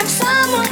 Have someone